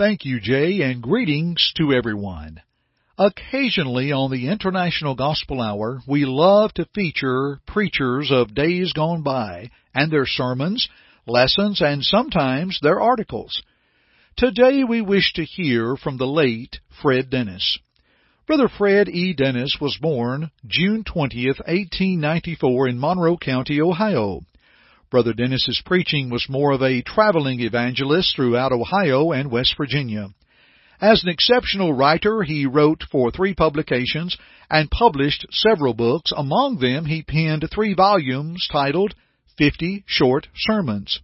Thank you, Jay, and greetings to everyone. Occasionally on the International Gospel Hour, we love to feature preachers of days gone by and their sermons, lessons, and sometimes their articles. Today we wish to hear from the late Fred Dennis. Brother Fred E. Dennis was born June 20, 1894 in Monroe County, Ohio. Brother Dennis's preaching was more of a traveling evangelist throughout Ohio and West Virginia. As an exceptional writer, he wrote for three publications and published several books. Among them, he penned three volumes titled Fifty Short Sermons.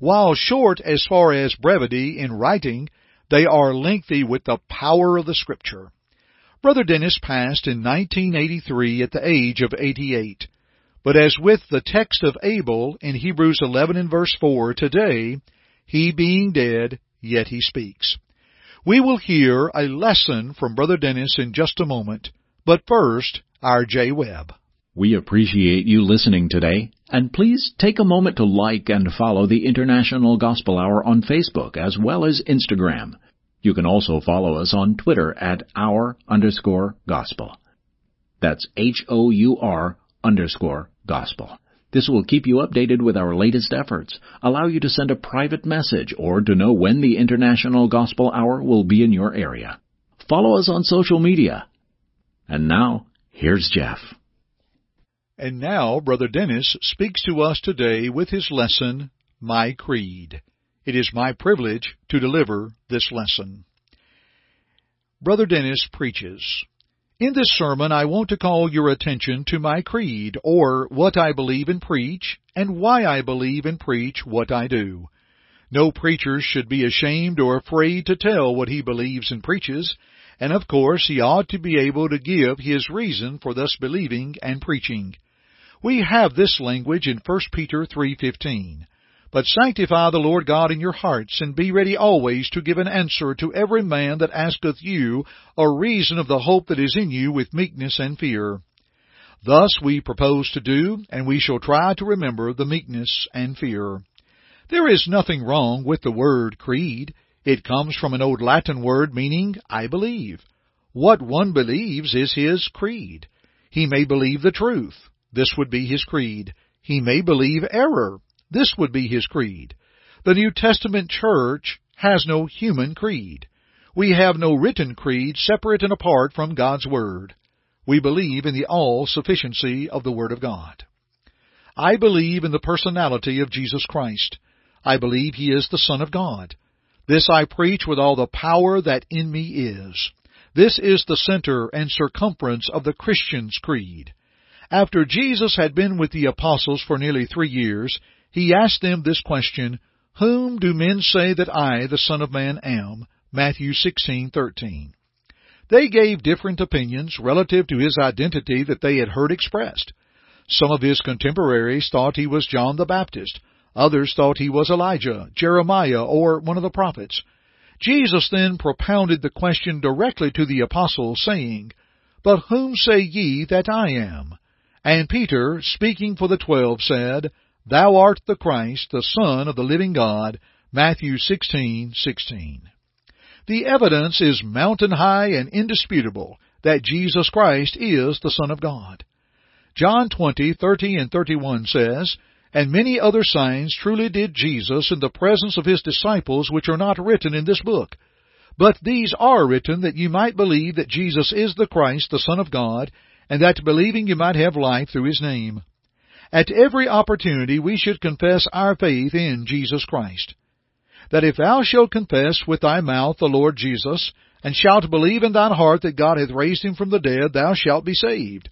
While short as far as brevity in writing, they are lengthy with the power of the Scripture. Brother Dennis passed in 1983 at the age of 88. But as with the text of Abel in Hebrews 11 and verse 4 today, he being dead, yet he speaks. We will hear a lesson from Brother Dennis in just a moment, but first, our Jay Webb. We appreciate you listening today, and please take a moment to like and follow the International Gospel Hour on Facebook as well as Instagram. You can also follow us on Twitter at hour underscore gospel. That's H-O-U-R underscore gospel. This will keep you updated with our latest efforts, allow you to send a private message, or to know when the International Gospel Hour will be in your area. Follow us on social media. And now, here's Jeff. And now, Brother Dennis speaks to us today with his lesson, My Creed. It is my privilege to deliver this lesson. Brother Dennis preaches. In this sermon, I want to call your attention to my creed, or what I believe and preach, and why I believe and preach what I do. No preacher should be ashamed or afraid to tell what he believes and preaches, and of course he ought to be able to give his reason for thus believing and preaching. We have this language in 1 Peter 3:15. But sanctify the Lord God in your hearts, and be ready always to give an answer to every man that asketh you a reason of the hope that is in you with meekness and fear. Thus we propose to do, and we shall try to remember the meekness and fear. There is nothing wrong with the word creed. It comes from an old Latin word meaning I believe. What one believes is his creed. He may believe the truth. This would be his creed. He may believe error. This would be his creed. The New Testament church has no human creed. We have no written creed separate and apart from God's Word. We believe in the all-sufficiency of the Word of God. I believe in the personality of Jesus Christ. I believe He is the Son of God. This I preach with all the power that in me is. This is the center and circumference of the Christian's creed. After Jesus had been with the apostles for nearly three years, he asked them this question, Whom do men say that I, the Son of Man, am? Matthew 16:13. They gave different opinions relative to his identity that they had heard expressed. Some of his contemporaries thought he was John the Baptist. Others thought he was Elijah, Jeremiah, or one of the prophets. Jesus then propounded the question directly to the apostles, saying, But whom say ye that I am? And Peter, speaking for the twelve, said, Thou art the Christ, the Son of the living God. Matthew 16:16. The evidence is mountain high and indisputable that Jesus Christ is the Son of God. John 20:30 and 31 says, And many other signs truly did Jesus in the presence of his disciples which are not written in this book. But these are written that you might believe that Jesus is the Christ, the Son of God, and that believing you might have life through his name. At every opportunity we should confess our faith in Jesus Christ. That if thou shalt confess with thy mouth the Lord Jesus, and shalt believe in thine heart that God hath raised him from the dead, thou shalt be saved.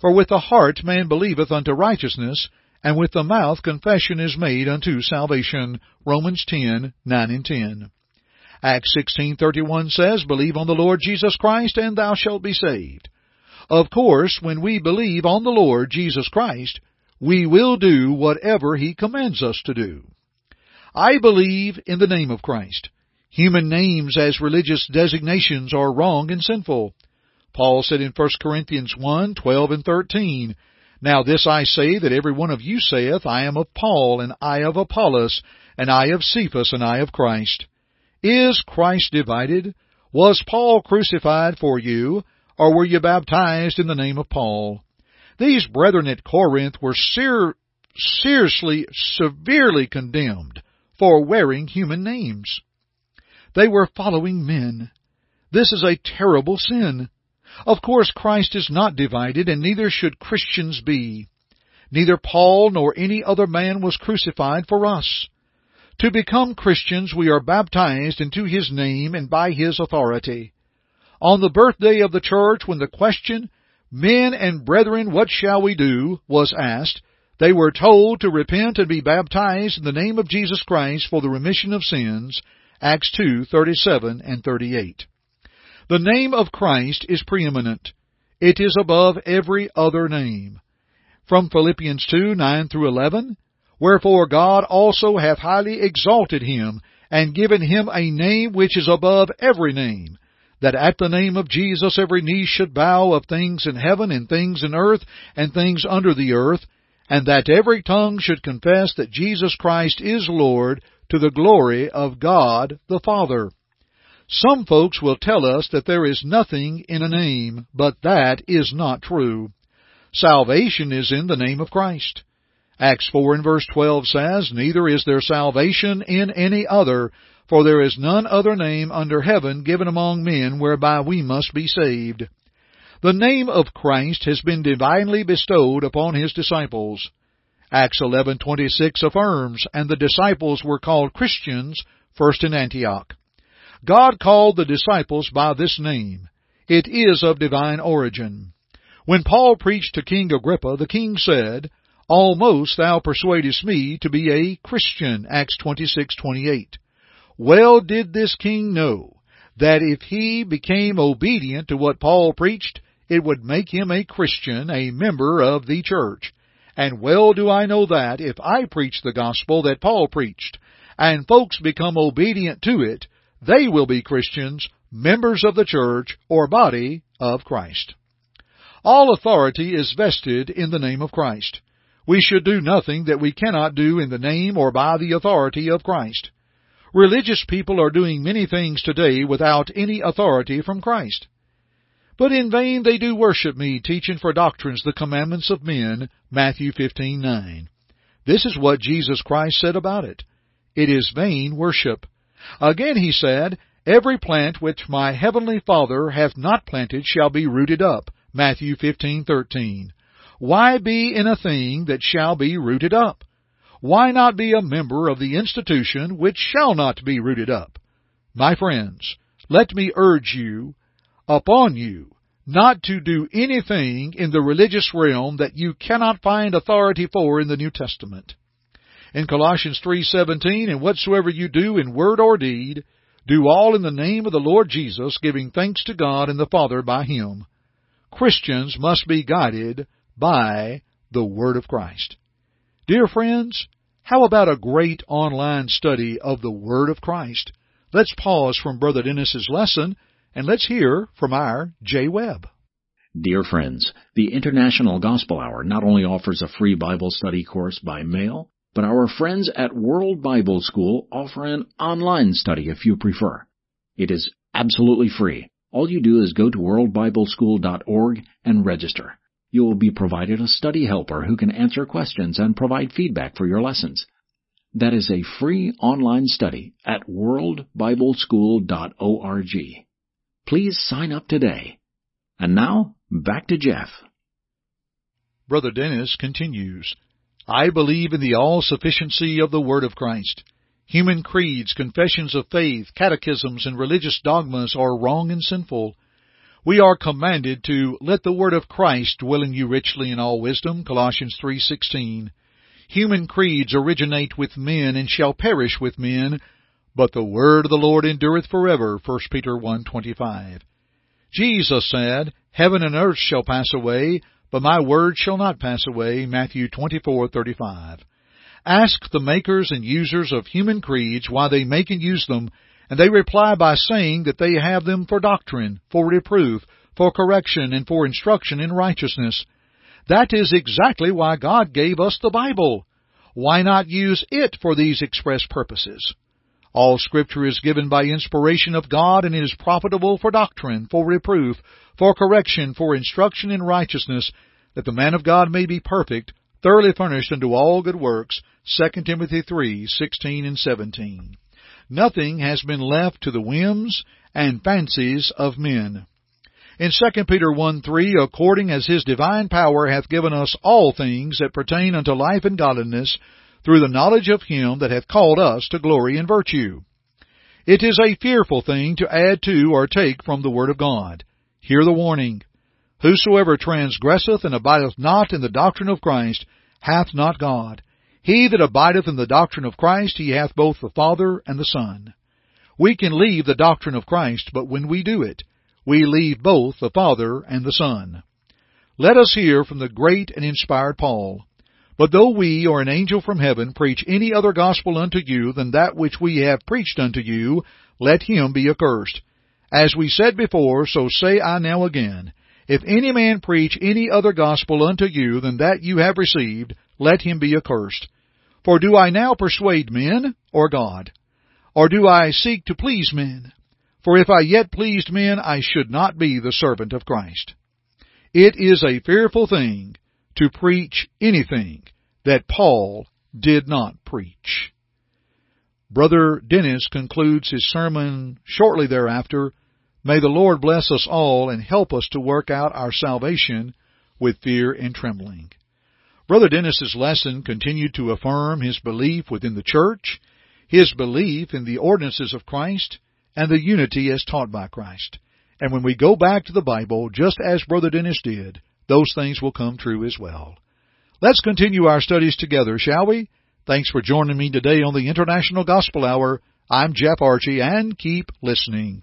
For with the heart man believeth unto righteousness, and with the mouth confession is made unto salvation. Romans 10, 9 and 10. Acts 16:31 says, "Believe on the Lord Jesus Christ and thou shalt be saved." Of course, when we believe on the Lord Jesus Christ, we will do whatever He commands us to do. I believe in the name of Christ. Human names as religious designations are wrong and sinful. Paul said in 1 Corinthians 1, 12 and 13, Now this I say that every one of you saith, I am of Paul, and I of Apollos, and I of Cephas, and I of Christ. Is Christ divided? Was Paul crucified for you, or were you baptized in the name of Paul? These brethren at Corinth were ser- seriously, severely condemned for wearing human names. They were following men. This is a terrible sin. Of course, Christ is not divided, and neither should Christians be. Neither Paul nor any other man was crucified for us. To become Christians, we are baptized into His name and by His authority. On the birthday of the church, when the question, Men and brethren, what shall we do? was asked, they were told to repent and be baptized in the name of Jesus Christ for the remission of sins, Acts 2:37 and 38. The name of Christ is preeminent. It is above every other name. From Philippians 2, 9 through 11, Wherefore God also hath highly exalted him, and given him a name which is above every name, that at the name of Jesus every knee should bow of things in heaven and things in earth and things under the earth, and that every tongue should confess that Jesus Christ is Lord to the glory of God the Father. Some folks will tell us that there is nothing in a name, but that is not true. Salvation is in the name of Christ. Acts 4 and verse 12 says, Neither is there salvation in any other, for there is none other name under heaven given among men whereby we must be saved. The name of Christ has been divinely bestowed upon his disciples. Acts 11:26 affirms, and the disciples were called Christians first in Antioch. God called the disciples by this name. It is of divine origin. When Paul preached to King Agrippa, the king said, Almost thou persuadest me to be a Christian. Acts 26:28. Well did this king know that if he became obedient to what Paul preached, it would make him a Christian, a member of the church. And well do I know that if I preach the gospel that Paul preached, and folks become obedient to it, they will be Christians, members of the church, or body of Christ. All authority is vested in the name of Christ. We should do nothing that we cannot do in the name or by the authority of Christ. Religious people are doing many things today without any authority from Christ. But in vain they do worship me, teaching for doctrines the commandments of men. Matthew 15:9. This is what Jesus Christ said about it. It is vain worship. Again he said, Every plant which my heavenly Father hath not planted shall be rooted up. Matthew 15:13. Why be in a thing that shall be rooted up? Why not be a member of the institution which shall not be rooted up? My friends, let me urge you, upon you, not to do anything in the religious realm that you cannot find authority for in the New Testament. In Colossians 3:17, and whatsoever you do in word or deed, do all in the name of the Lord Jesus, giving thanks to God and the Father by him. Christians must be guided by the Word of Christ. Dear friends, how about a great online study of the Word of Christ? Let's pause from Brother Dennis's lesson and let's hear from our Jay Webb. Dear friends, the International Gospel Hour not only offers a free Bible study course by mail, but our friends at World Bible School offer an online study if you prefer. It is absolutely free. All you do is go to worldbibleschool.org and register. You will be provided a study helper who can answer questions and provide feedback for your lessons. That is a free online study at worldbibleschool.org. Please sign up today. And now, back to Jeff. Brother Dennis continues, I believe in the all-sufficiency of the Word of Christ. Human creeds, confessions of faith, catechisms, and religious dogmas are wrong and sinful. We are commanded to let the word of Christ dwell in you richly in all wisdom, Colossians 3:16. Human creeds originate with men and shall perish with men, but the word of the Lord endureth forever. 1 Peter 1.25 Jesus said, Heaven and earth shall pass away, but my word shall not pass away. Matthew 24:35. Ask the makers and users of human creeds why they make and use them, and they reply by saying that they have them for doctrine, for reproof, for correction, and for instruction in righteousness. That is exactly why God gave us the Bible. Why not use it for these express purposes? All Scripture is given by inspiration of God and is profitable for doctrine, for reproof, for correction, for instruction in righteousness, that the man of God may be perfect, thoroughly furnished unto all good works. 2 Timothy 3:16 and 17. Nothing has been left to the whims and fancies of men. In 2 Peter 1 3, according as his divine power hath given us all things that pertain unto life and godliness, through the knowledge of him that hath called us to glory and virtue. It is a fearful thing to add to or take from the Word of God. Hear the warning. Whosoever transgresseth and abideth not in the doctrine of Christ hath not God. He that abideth in the doctrine of Christ, he hath both the Father and the Son. We can leave the doctrine of Christ, but when we do it, we leave both the Father and the Son. Let us hear from the great and inspired Paul. But though we or an angel from heaven preach any other gospel unto you than that which we have preached unto you, let him be accursed. As we said before, so say I now again. If any man preach any other gospel unto you than that you have received, let him be accursed. For do I now persuade men, or God? Or do I seek to please men? For if I yet pleased men, I should not be the servant of Christ. It is a fearful thing to preach anything that Paul did not preach. Brother Dennis concludes his sermon shortly thereafter. May the Lord bless us all and help us to work out our salvation with fear and trembling. Brother Dennis's lesson continued to affirm his belief within the church, his belief in the ordinances of Christ, and the unity as taught by Christ. And when we go back to the Bible, just as Brother Dennis did, those things will come true as well. Let's continue our studies together, shall we? Thanks for joining me today on the International Gospel Hour. I'm Jeff Archey, and keep listening.